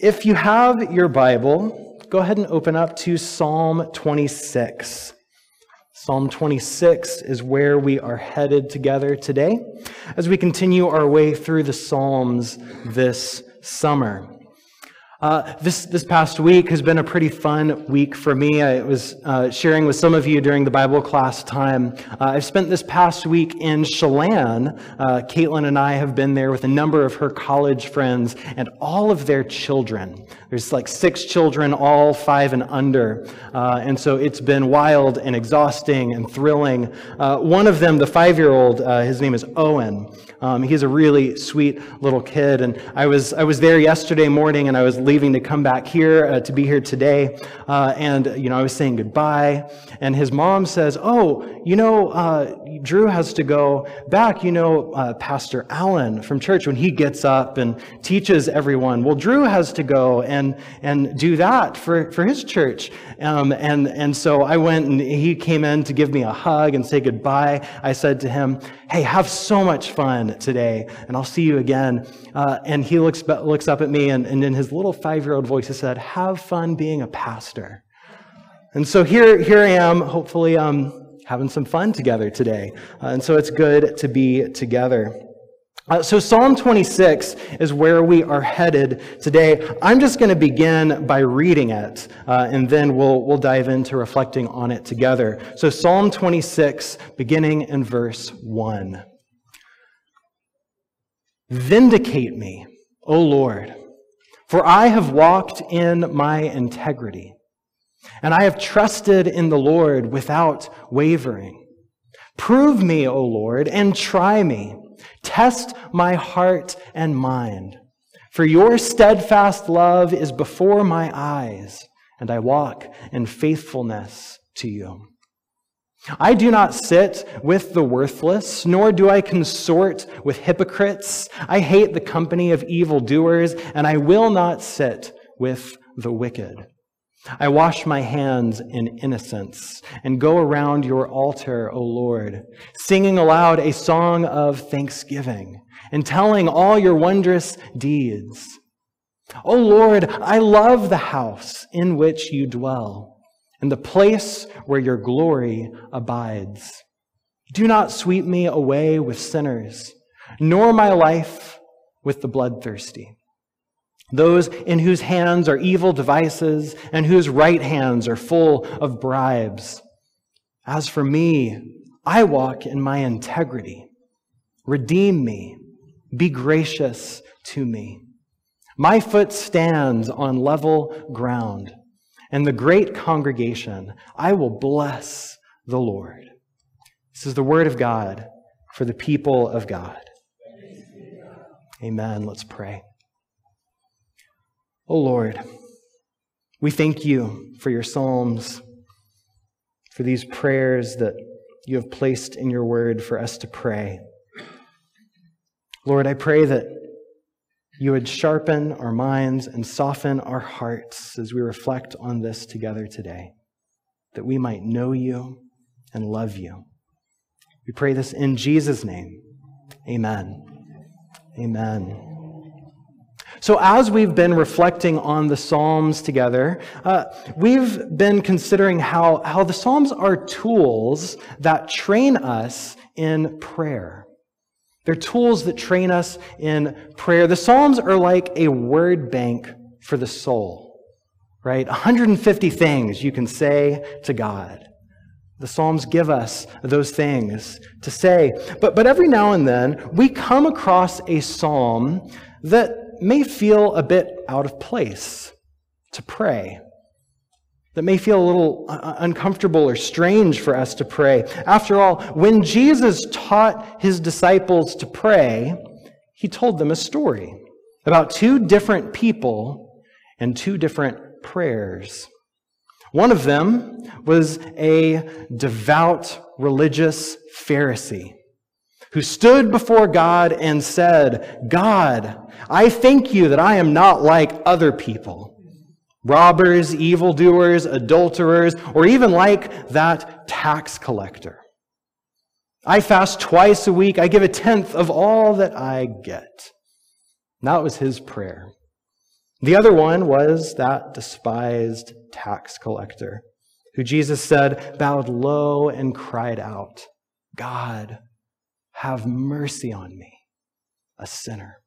If you have your Bible, go ahead and open up to Psalm 26. Psalm 26 is where we are headed together today as we continue our way through the Psalms this summer. Uh, this, this past week has been a pretty fun week for me. I was uh, sharing with some of you during the Bible class time. Uh, I've spent this past week in Chelan. Uh, Caitlin and I have been there with a number of her college friends and all of their children. There's like six children, all five and under. Uh, and so it's been wild and exhausting and thrilling. Uh, one of them, the five year old, his name is Owen. Um, he's a really sweet little kid. And I was, I was there yesterday morning and I was leaving to come back here uh, to be here today. Uh, and, you know, I was saying goodbye. And his mom says, Oh, you know, uh, Drew has to go back. You know, uh, Pastor Allen from church, when he gets up and teaches everyone, well, Drew has to go and, and do that for, for his church. Um, and, and so I went and he came in to give me a hug and say goodbye. I said to him, Hey, have so much fun today, and I'll see you again. Uh, and he looks, looks up at me, and, and in his little five year old voice, he said, Have fun being a pastor. And so here, here I am, hopefully um, having some fun together today. Uh, and so it's good to be together. Uh, so, Psalm 26 is where we are headed today. I'm just going to begin by reading it, uh, and then we'll, we'll dive into reflecting on it together. So, Psalm 26, beginning in verse 1. Vindicate me, O Lord, for I have walked in my integrity, and I have trusted in the Lord without wavering. Prove me, O Lord, and try me. Test my heart and mind. For your steadfast love is before my eyes, and I walk in faithfulness to you. I do not sit with the worthless, nor do I consort with hypocrites. I hate the company of evildoers, and I will not sit with the wicked. I wash my hands in innocence and go around your altar, O Lord, singing aloud a song of thanksgiving and telling all your wondrous deeds. O Lord, I love the house in which you dwell and the place where your glory abides. Do not sweep me away with sinners, nor my life with the bloodthirsty. Those in whose hands are evil devices and whose right hands are full of bribes. As for me, I walk in my integrity. Redeem me. Be gracious to me. My foot stands on level ground and the great congregation, I will bless the Lord. This is the word of God for the people of God. Amen. Let's pray. Oh Lord, we thank you for your psalms, for these prayers that you have placed in your word for us to pray. Lord, I pray that you would sharpen our minds and soften our hearts as we reflect on this together today, that we might know you and love you. We pray this in Jesus' name. Amen. Amen. So, as we've been reflecting on the Psalms together, uh, we've been considering how, how the Psalms are tools that train us in prayer. They're tools that train us in prayer. The Psalms are like a word bank for the soul, right? 150 things you can say to God. The Psalms give us those things to say. But, but every now and then, we come across a psalm that may feel a bit out of place to pray that may feel a little uncomfortable or strange for us to pray. After all, when Jesus taught his disciples to pray, he told them a story about two different people and two different prayers. One of them was a devout religious Pharisee who stood before God and said, God, I thank you that I am not like other people robbers, evildoers, adulterers, or even like that tax collector. I fast twice a week. I give a tenth of all that I get. That was his prayer. The other one was that despised tax collector who Jesus said bowed low and cried out, God, have mercy on me, a sinner.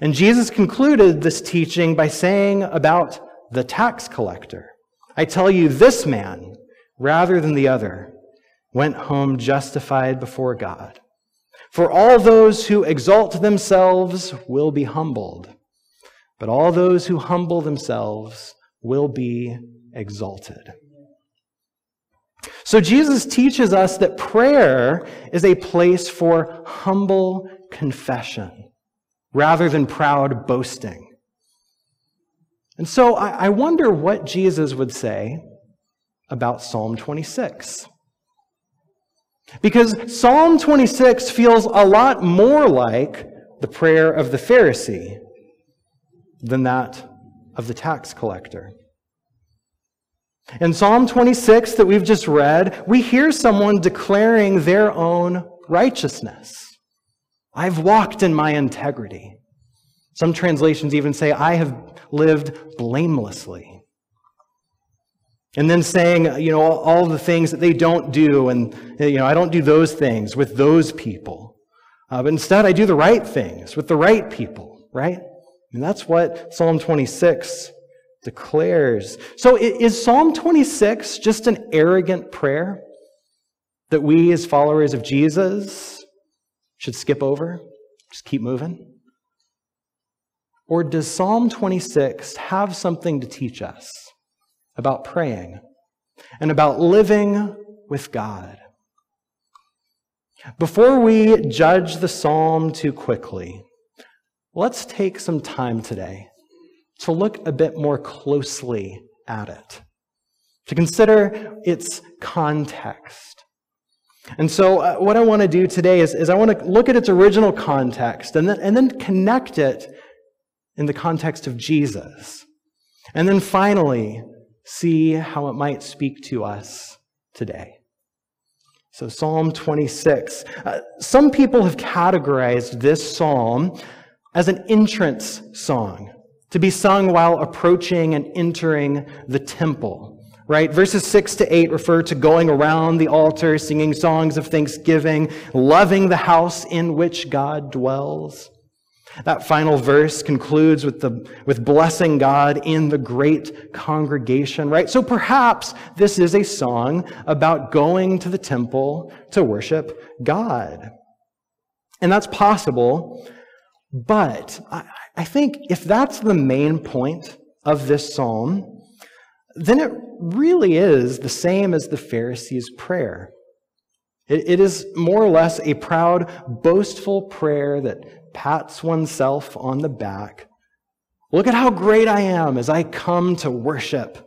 And Jesus concluded this teaching by saying about the tax collector, I tell you, this man, rather than the other, went home justified before God. For all those who exalt themselves will be humbled, but all those who humble themselves will be exalted. So Jesus teaches us that prayer is a place for humble confession rather than proud boasting. And so I wonder what Jesus would say about Psalm 26. Because Psalm 26 feels a lot more like the prayer of the Pharisee than that of the tax collector. In Psalm 26 that we've just read, we hear someone declaring their own righteousness. I've walked in my integrity. Some translations even say, I have lived blamelessly. And then saying, you know, all the things that they don't do, and, you know, I don't do those things with those people. Uh, but instead, I do the right things with the right people, right? And that's what Psalm 26 declares. So is Psalm 26 just an arrogant prayer that we, as followers of Jesus, should skip over? Just keep moving? Or does Psalm 26 have something to teach us about praying and about living with God? Before we judge the psalm too quickly, let's take some time today to look a bit more closely at it, to consider its context. And so, uh, what I want to do today is, is I want to look at its original context and then, and then connect it in the context of Jesus. And then finally, see how it might speak to us today. So, Psalm 26. Uh, some people have categorized this psalm as an entrance song to be sung while approaching and entering the temple. Right? Verses 6 to 8 refer to going around the altar, singing songs of thanksgiving, loving the house in which God dwells. That final verse concludes with, the, with blessing God in the great congregation, right? So perhaps this is a song about going to the temple to worship God. And that's possible, but I, I think if that's the main point of this psalm, then it really is the same as the Pharisees' prayer. It, it is more or less a proud, boastful prayer that pats oneself on the back. Look at how great I am as I come to worship.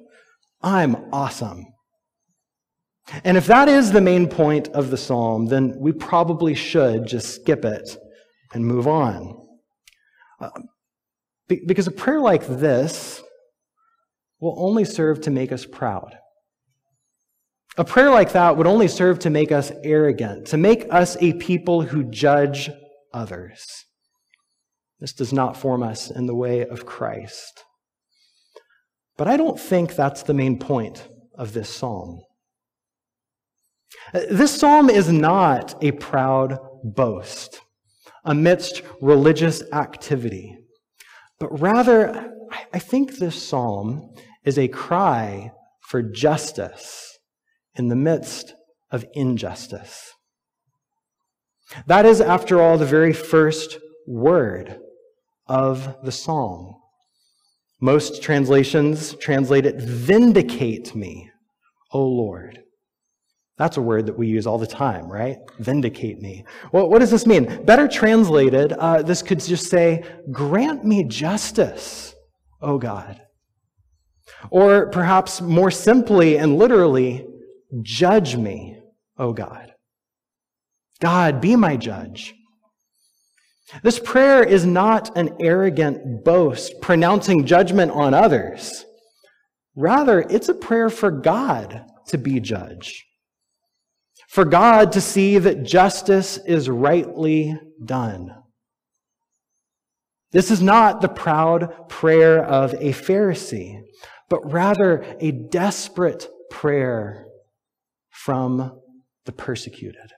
I'm awesome. And if that is the main point of the psalm, then we probably should just skip it and move on. Uh, Because a prayer like this will only serve to make us proud. A prayer like that would only serve to make us arrogant, to make us a people who judge others. This does not form us in the way of Christ. But I don't think that's the main point of this psalm. This psalm is not a proud boast amidst religious activity. But rather, I think this psalm is a cry for justice in the midst of injustice. That is, after all, the very first word of the psalm. Most translations translate it, Vindicate me, O Lord. That's a word that we use all the time, right? Vindicate me. Well, what does this mean? Better translated, uh, this could just say, Grant me justice, O God. Or perhaps more simply and literally, Judge me, O God. God, be my judge. This prayer is not an arrogant boast pronouncing judgment on others. Rather, it's a prayer for God to be judge for God to see that justice is rightly done. This is not the proud prayer of a Pharisee, but rather a desperate prayer from the persecuted.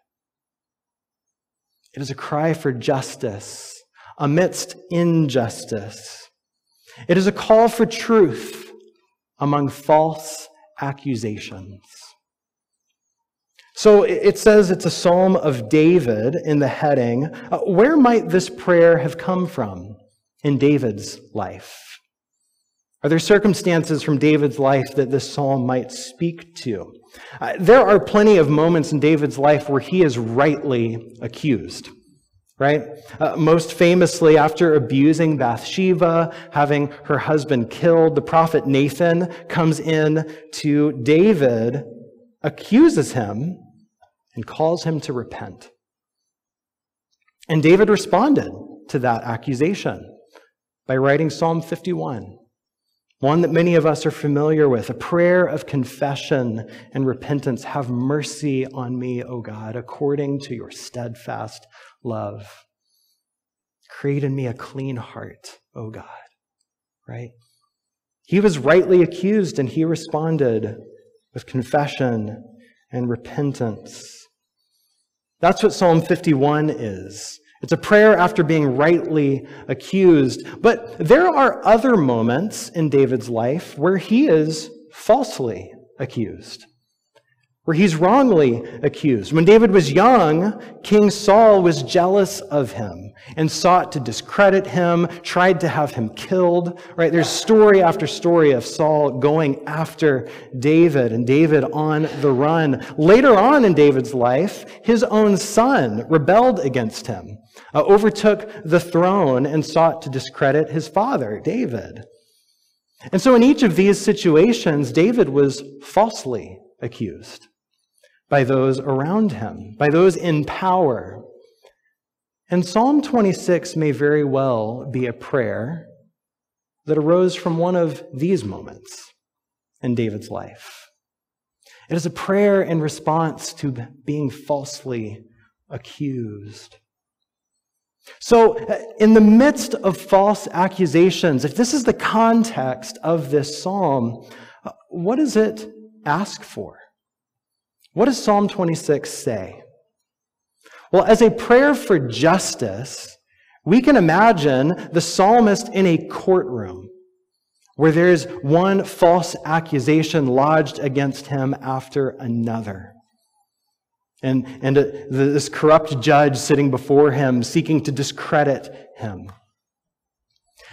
It is a cry for justice amidst injustice. It is a call for truth among false accusations. So it says it's a psalm of David in the heading. Uh, where might this prayer have come from in David's life? Are there circumstances from David's life that this psalm might speak to? Uh, there are plenty of moments in David's life where he is rightly accused right? Uh, most famously, after abusing Bathsheba, having her husband killed, the prophet Nathan comes in to David, accuses him, and calls him to repent. And David responded to that accusation by writing Psalm 51, one that many of us are familiar with, a prayer of confession and repentance. Have mercy on me, O God, according to your steadfast love. Create in me a clean heart, O God. Right? He was rightly accused and he responded with confession and repentance. That's what Psalm 51 is. It's a prayer after being rightly accused. But there are other moments in David's life where he is falsely accused where he's wrongly accused. When David was young, King Saul was jealous of him and sought to discredit him, tried to have him killed, right? There's story after story of Saul going after David and David on the run. Later on in David's life, his own son rebelled against him, uh, overtook the throne and sought to discredit his father, David. And so in each of these situations, David was falsely accused by those around him, by those in power. And Psalm 26 may very well be a prayer that arose from one of these moments in David's life. It is a prayer in response to being falsely accused. So, in the midst of false accusations, if this is the context of this psalm, what does it ask for? What does Psalm 26 say? Well, as a prayer for justice, we can imagine the psalmist in a courtroom where there's one false accusation lodged against him after another. And, and uh, this corrupt judge sitting before him seeking to discredit him.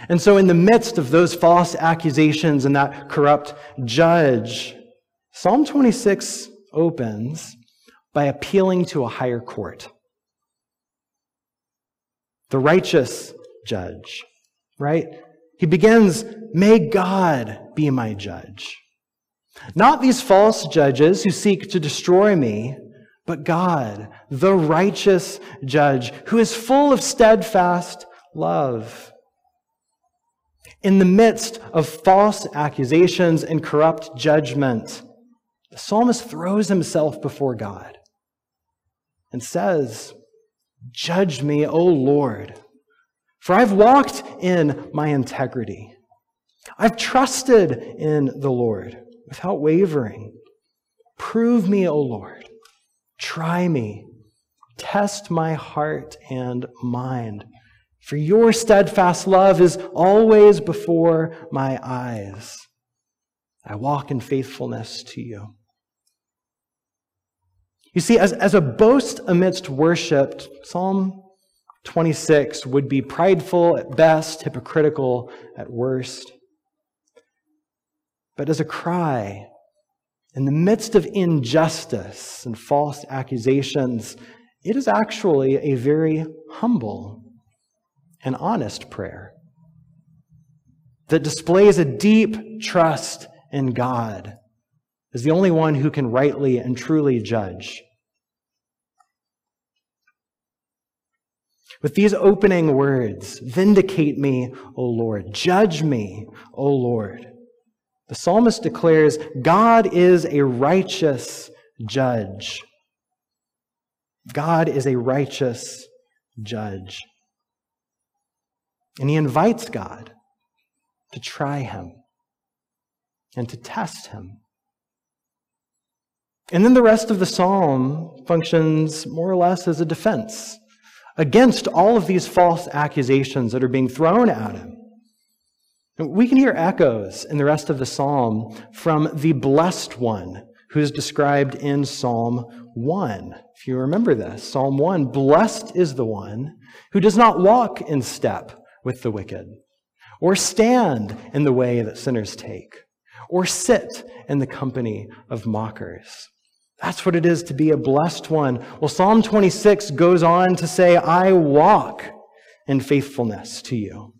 And so, in the midst of those false accusations and that corrupt judge, Psalm 26 opens by appealing to a higher court. The righteous judge, right? He begins, May God be my judge. Not these false judges who seek to destroy me, but God, the righteous judge, who is full of steadfast love. In the midst of false accusations and corrupt judgment, the psalmist throws himself before God and says, Judge me, O Lord, for I've walked in my integrity. I've trusted in the Lord without wavering. Prove me, O Lord. Try me. Test my heart and mind. For your steadfast love is always before my eyes. I walk in faithfulness to you. You see, as, as a boast amidst worship, Psalm 26 would be prideful at best, hypocritical at worst. But as a cry, in the midst of injustice and false accusations, it is actually a very humble and honest prayer that displays a deep trust in God is the only one who can rightly and truly judge. With these opening words, vindicate me, O Lord, judge me, O Lord. The psalmist declares God is a righteous judge. God is a righteous judge. And he invites God to try him and to test him. And then the rest of the psalm functions more or less as a defense against all of these false accusations that are being thrown at him. We can hear echoes in the rest of the psalm from the blessed one who is described in Psalm 1. If you remember this, Psalm 1 Blessed is the one who does not walk in step with the wicked, or stand in the way that sinners take, or sit in the company of mockers. That's what it is to be a blessed one. Well, Psalm 26 goes on to say, I walk in faithfulness to you.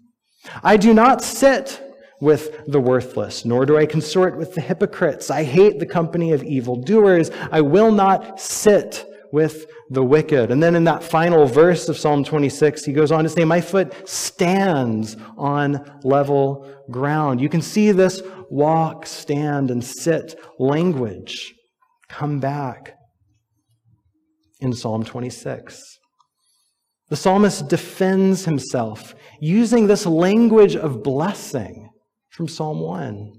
I do not sit with the worthless, nor do I consort with the hypocrites. I hate the company of evildoers. I will not sit with the wicked. And then in that final verse of Psalm 26, he goes on to say, My foot stands on level ground. You can see this walk, stand, and sit language come back in Psalm 26. The psalmist defends himself using this language of blessing from Psalm 1.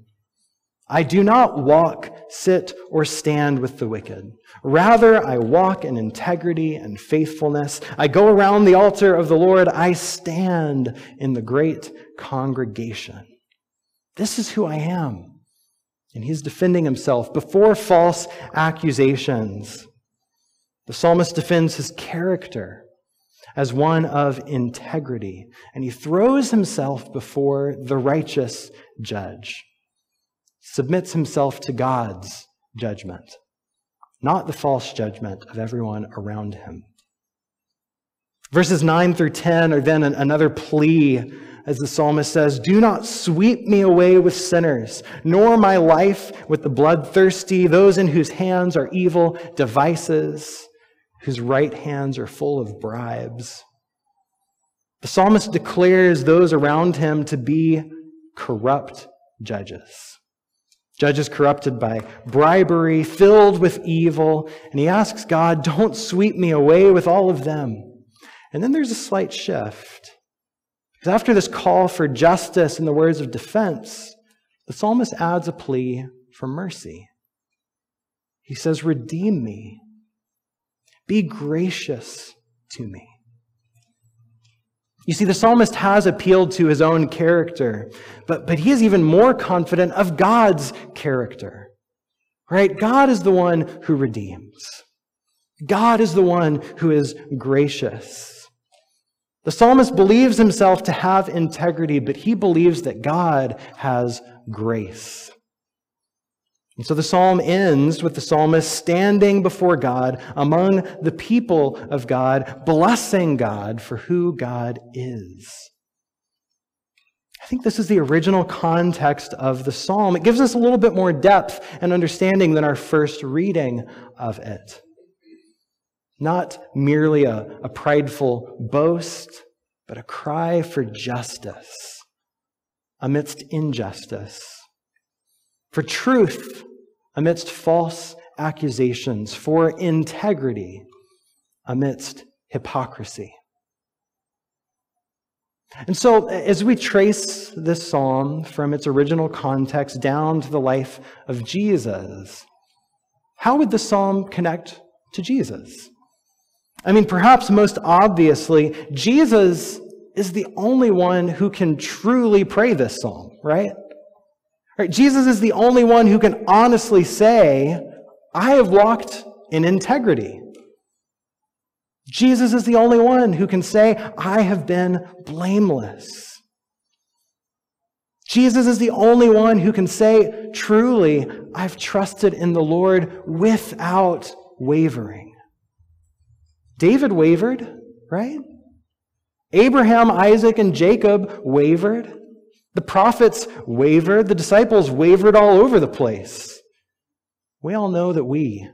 I do not walk, sit, or stand with the wicked. Rather, I walk in integrity and faithfulness. I go around the altar of the Lord. I stand in the great congregation. This is who I am. And he's defending himself before false accusations. The psalmist defends his character as one of integrity, and he throws himself before the righteous judge, submits himself to God's judgment, not the false judgment of everyone around him. Verses 9 through 10 are then another plea, as the psalmist says, Do not sweep me away with sinners, nor my life with the bloodthirsty, those in whose hands are evil devices whose right hands are full of bribes. The psalmist declares those around him to be corrupt judges. Judges corrupted by bribery, filled with evil. And he asks God, Don't sweep me away with all of them. And then there's a slight shift. Because after this call for justice and the words of defense, the psalmist adds a plea for mercy. He says, Redeem me be gracious to me. You see, the psalmist has appealed to his own character, but, but he is even more confident of God's character. Right? God is the one who redeems. God is the one who is gracious. The psalmist believes himself to have integrity, but he believes that God has grace. And so the psalm ends with the psalmist standing before God among the people of God, blessing God for who God is. I think this is the original context of the psalm. It gives us a little bit more depth and understanding than our first reading of it. Not merely a, a prideful boast, but a cry for justice amidst injustice for truth amidst false accusations, for integrity amidst hypocrisy. And so, as we trace this psalm from its original context down to the life of Jesus, how would the psalm connect to Jesus? I mean, perhaps most obviously, Jesus is the only one who can truly pray this psalm, right? Right? Jesus is the only one who can honestly say, I have walked in integrity. Jesus is the only one who can say, I have been blameless. Jesus is the only one who can say, truly, I've trusted in the Lord without wavering. David wavered, right? Abraham, Isaac, and Jacob wavered. The prophets wavered, the disciples wavered all over the place. We all know that we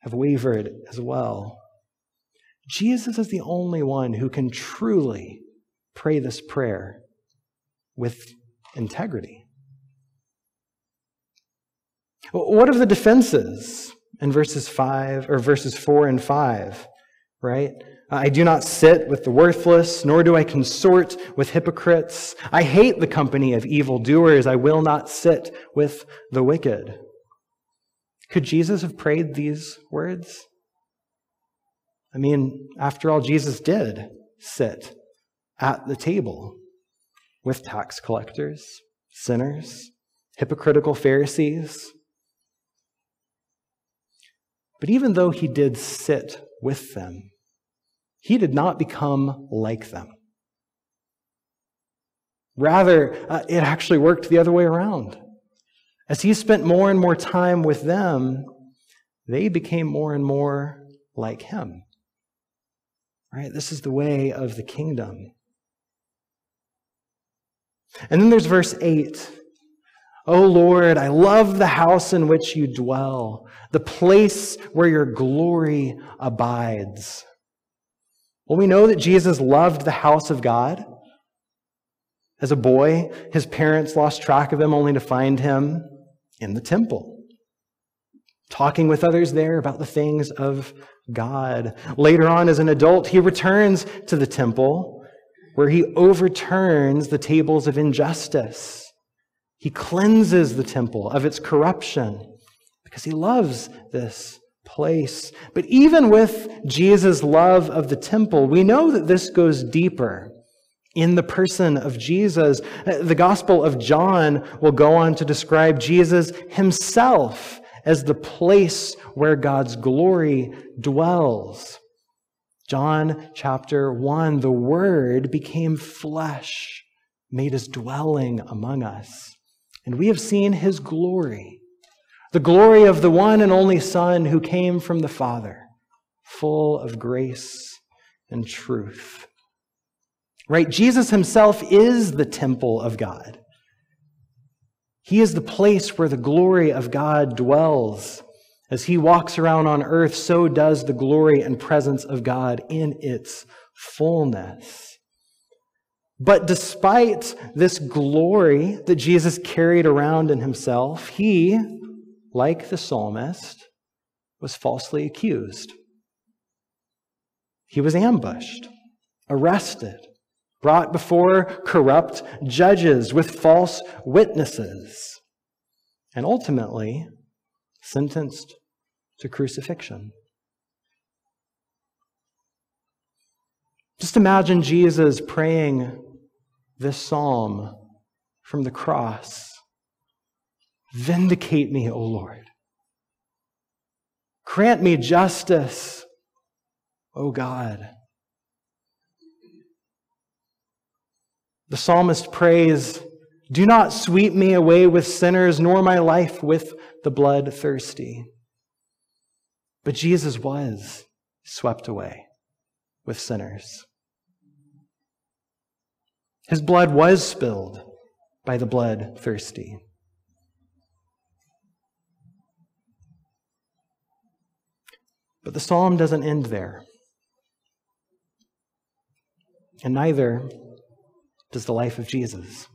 have wavered as well. Jesus is the only one who can truly pray this prayer with integrity. What of the defenses in verses 5 or verses 4 and 5, right? I do not sit with the worthless, nor do I consort with hypocrites. I hate the company of evildoers. I will not sit with the wicked. Could Jesus have prayed these words? I mean, after all, Jesus did sit at the table with tax collectors, sinners, hypocritical Pharisees. But even though he did sit with them, he did not become like them. Rather, uh, it actually worked the other way around. As he spent more and more time with them, they became more and more like him. Right? This is the way of the kingdom. And then there's verse 8. Oh Lord, I love the house in which you dwell, the place where your glory abides. Well, we know that Jesus loved the house of God. As a boy, his parents lost track of him only to find him in the temple, talking with others there about the things of God. Later on, as an adult, he returns to the temple where he overturns the tables of injustice. He cleanses the temple of its corruption because he loves this place. But even with Jesus' love of the temple, we know that this goes deeper in the person of Jesus. Uh, the Gospel of John will go on to describe Jesus himself as the place where God's glory dwells. John chapter 1 the Word became flesh, made his dwelling among us. And we have seen his glory the glory of the one and only Son who came from the Father, full of grace and truth. Right? Jesus himself is the temple of God. He is the place where the glory of God dwells. As he walks around on earth, so does the glory and presence of God in its fullness. But despite this glory that Jesus carried around in himself, he, like the psalmist, was falsely accused. He was ambushed, arrested, brought before corrupt judges with false witnesses, and ultimately sentenced to crucifixion. Just imagine Jesus praying this psalm from the cross Vindicate me, O Lord. Grant me justice, O God. The psalmist prays, Do not sweep me away with sinners, nor my life with the bloodthirsty. But Jesus was swept away with sinners. His blood was spilled by the bloodthirsty. But the psalm doesn't end there. And neither does the life of Jesus.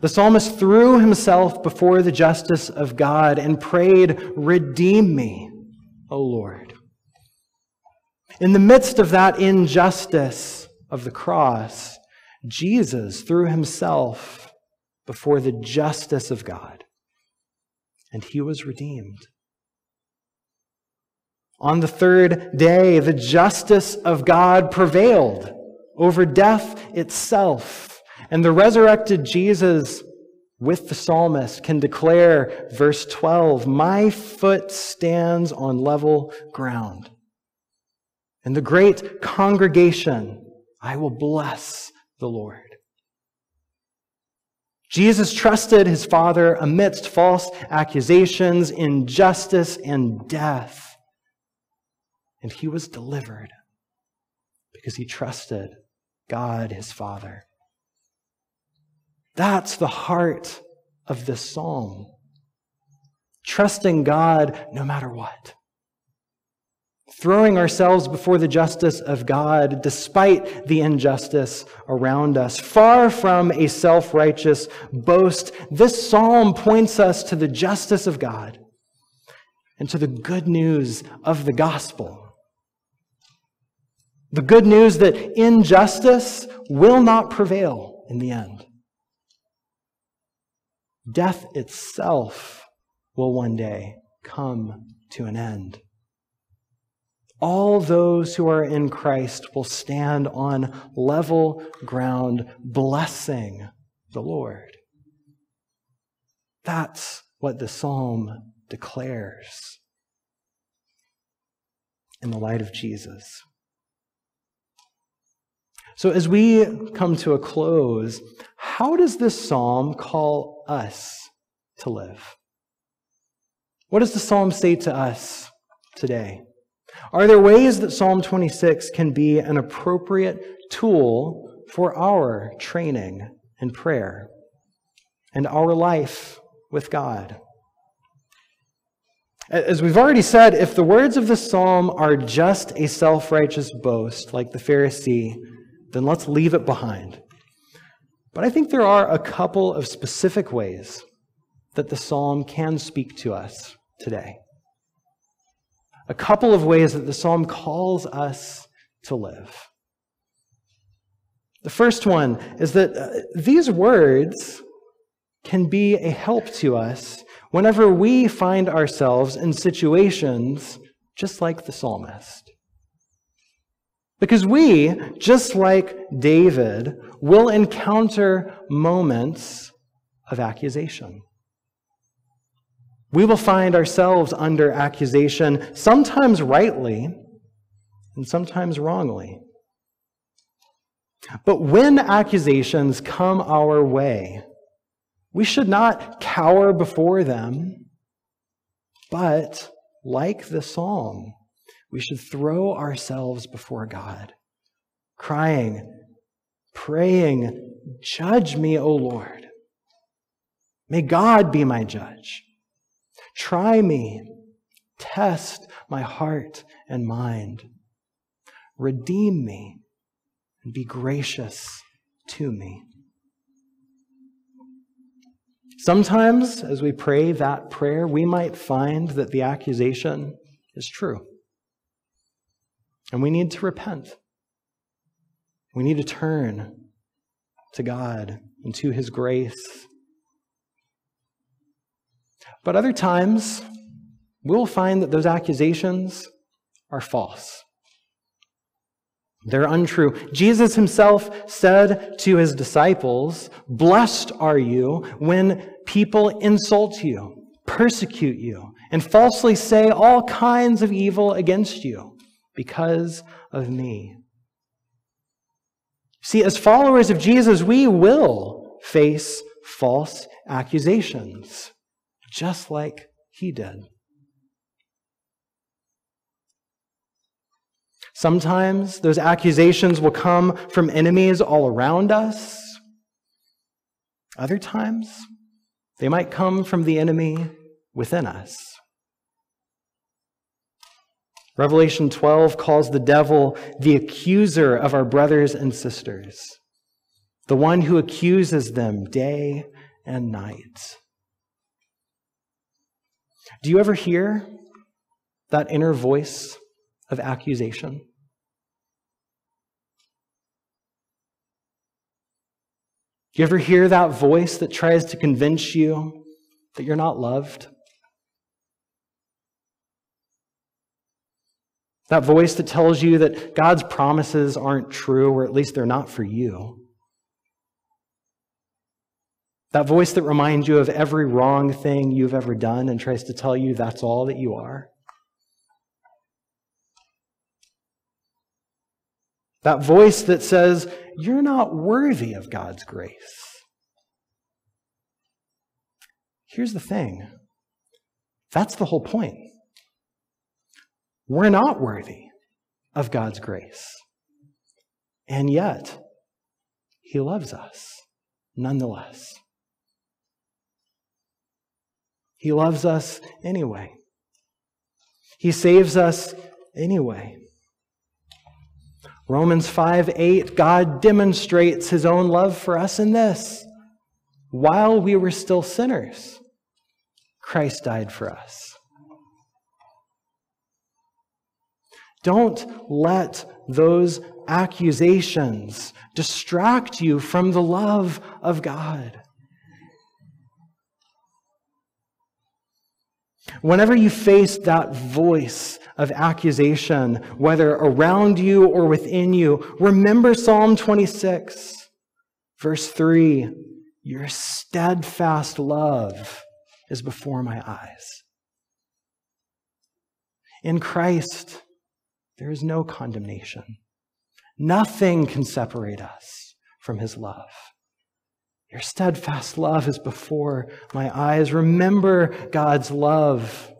The psalmist threw himself before the justice of God and prayed, Redeem me, O Lord. In the midst of that injustice of the cross, Jesus threw himself before the justice of God, and he was redeemed. On the third day, the justice of God prevailed over death itself. And the resurrected Jesus, with the psalmist, can declare, verse 12, My foot stands on level ground. In the great congregation, I will bless the Lord. Jesus trusted his Father amidst false accusations, injustice, and death. And he was delivered because he trusted God, his Father. That's the heart of this psalm. Trusting God no matter what. Throwing ourselves before the justice of God despite the injustice around us. Far from a self righteous boast, this psalm points us to the justice of God and to the good news of the gospel The good news that injustice will not prevail in the end. Death itself will one day come to an end. All those who are in Christ will stand on level ground, blessing the Lord. That's what the psalm declares in the light of Jesus. So, as we come to a close, how does this psalm call us to live? What does the psalm say to us today? Are there ways that Psalm 26 can be an appropriate tool for our training in prayer and our life with God? As we've already said, if the words of the psalm are just a self righteous boast, like the Pharisee, then let's leave it behind. But I think there are a couple of specific ways that the psalm can speak to us today. A couple of ways that the psalm calls us to live. The first one is that uh, these words can be a help to us whenever we find ourselves in situations just like the psalmist. Because we, just like David, will encounter moments of accusation. We will find ourselves under accusation, sometimes rightly and sometimes wrongly. But when accusations come our way, we should not cower before them, but, like the psalm, we should throw ourselves before God, crying, praying, Judge me, O Lord. May God be my judge. Try me, test my heart and mind. Redeem me and be gracious to me. Sometimes, as we pray that prayer, we might find that the accusation is true. And we need to repent. We need to turn to God and to His grace. But other times, we'll find that those accusations are false. They're untrue. Jesus himself said to his disciples, Blessed are you when people insult you, persecute you, and falsely say all kinds of evil against you because of me. See, as followers of Jesus, we will face false accusations, just like he did. Sometimes those accusations will come from enemies all around us. Other times, they might come from the enemy within us. Revelation 12 calls the devil the accuser of our brothers and sisters, the one who accuses them day and night. Do you ever hear that inner voice of accusation? Do you ever hear that voice that tries to convince you that you're not loved? That voice that tells you that God's promises aren't true, or at least they're not for you. That voice that reminds you of every wrong thing you've ever done and tries to tell you that's all that you are. That voice that says, You're not worthy of God's grace. Here's the thing that's the whole point. We're not worthy of God's grace. And yet, He loves us nonetheless. He loves us anyway. He saves us anyway. Romans 5 8, God demonstrates his own love for us in this. While we were still sinners, Christ died for us. Don't let those accusations distract you from the love of God. Whenever you face that voice of accusation, whether around you or within you, remember Psalm 26, verse 3 Your steadfast love is before my eyes. In Christ, there is no condemnation. Nothing can separate us from his love. Your steadfast love is before my eyes. Remember God's love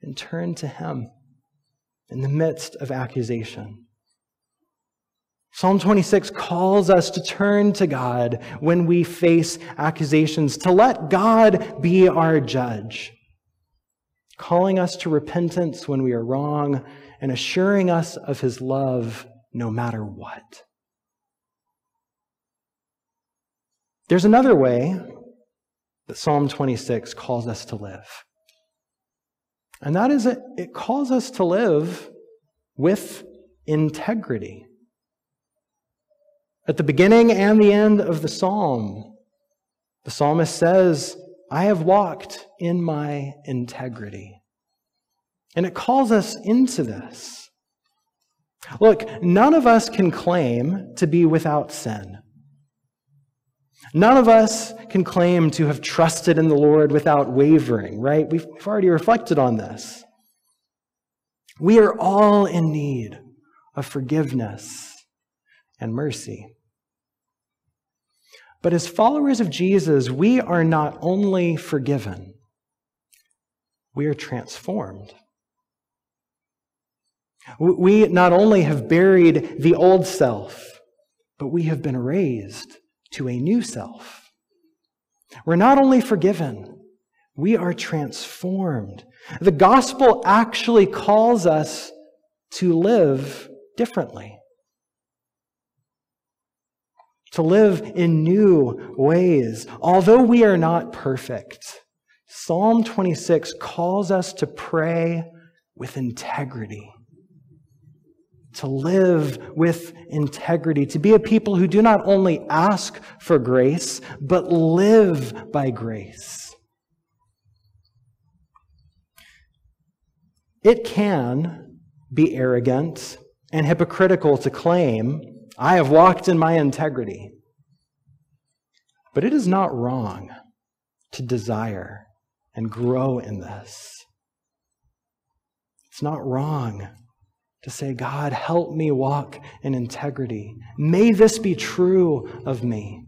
and turn to Him in the midst of accusation. Psalm 26 calls us to turn to God when we face accusations, to let God be our judge, calling us to repentance when we are wrong and assuring us of His love no matter what. There's another way that Psalm 26 calls us to live. And that is, it, calls us to live with integrity. At the beginning and the end of the psalm, the psalmist says, I have walked in my integrity. And it calls us into this. Look, none of us can claim to be without sin. None of us can claim to have trusted in the Lord without wavering, right? We've, already reflected on this. We are all in need of forgiveness and mercy. But as followers of Jesus, we are not only forgiven, we are transformed. We not only have buried the old self, but we have been raised to a new self. We're not only forgiven, we are transformed. The gospel actually calls us to live differently, to live in new ways. Although we are not perfect, Psalm 26 calls us to pray with integrity to live with integrity, to be a people who do not only ask for grace, but live by grace. It can be arrogant and hypocritical to claim, I have walked in my integrity. But it is not wrong to desire and grow in this. It's not wrong to say, God, help me walk in integrity. May this be true of me.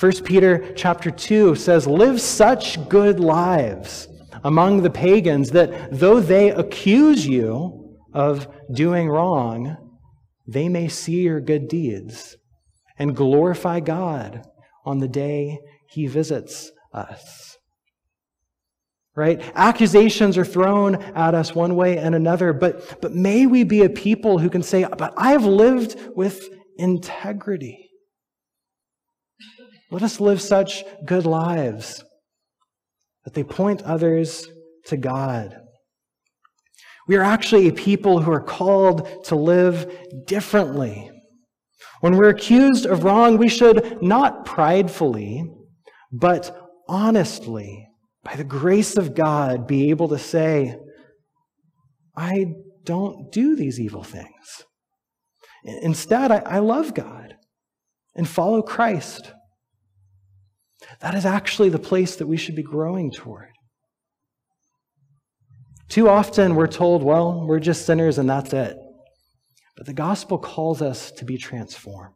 1 Peter chapter 2 says, Live such good lives among the pagans that though they accuse you of doing wrong, they may see your good deeds and glorify God on the day he visits us right? Accusations are thrown at us one way and another, but, but may we be a people who can say, but I have lived with integrity. Let us live such good lives that they point others to God. We are actually a people who are called to live differently. When we're accused of wrong, we should not pridefully, but honestly by the grace of God, be able to say, I don't do these evil things. Instead, I, I love God and follow Christ. That is actually the place that we should be growing toward. Too often we're told, well, we're just sinners and that's it. But the gospel calls us to be transformed.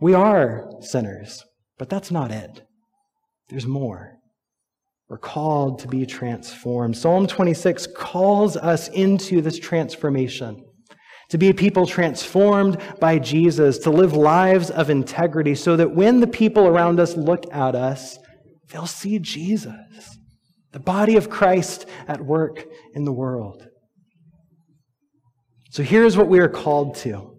We are sinners, but that's not it. There's more. We're called to be transformed. Psalm 26 calls us into this transformation, to be people transformed by Jesus, to live lives of integrity, so that when the people around us look at us, they'll see Jesus, the body of Christ at work in the world. So here's what we are called to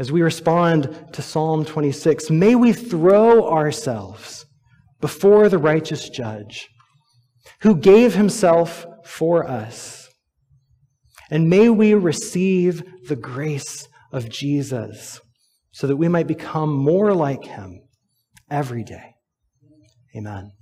as we respond to Psalm 26, may we throw ourselves before the righteous judge who gave himself for us. And may we receive the grace of Jesus so that we might become more like him every day. Amen.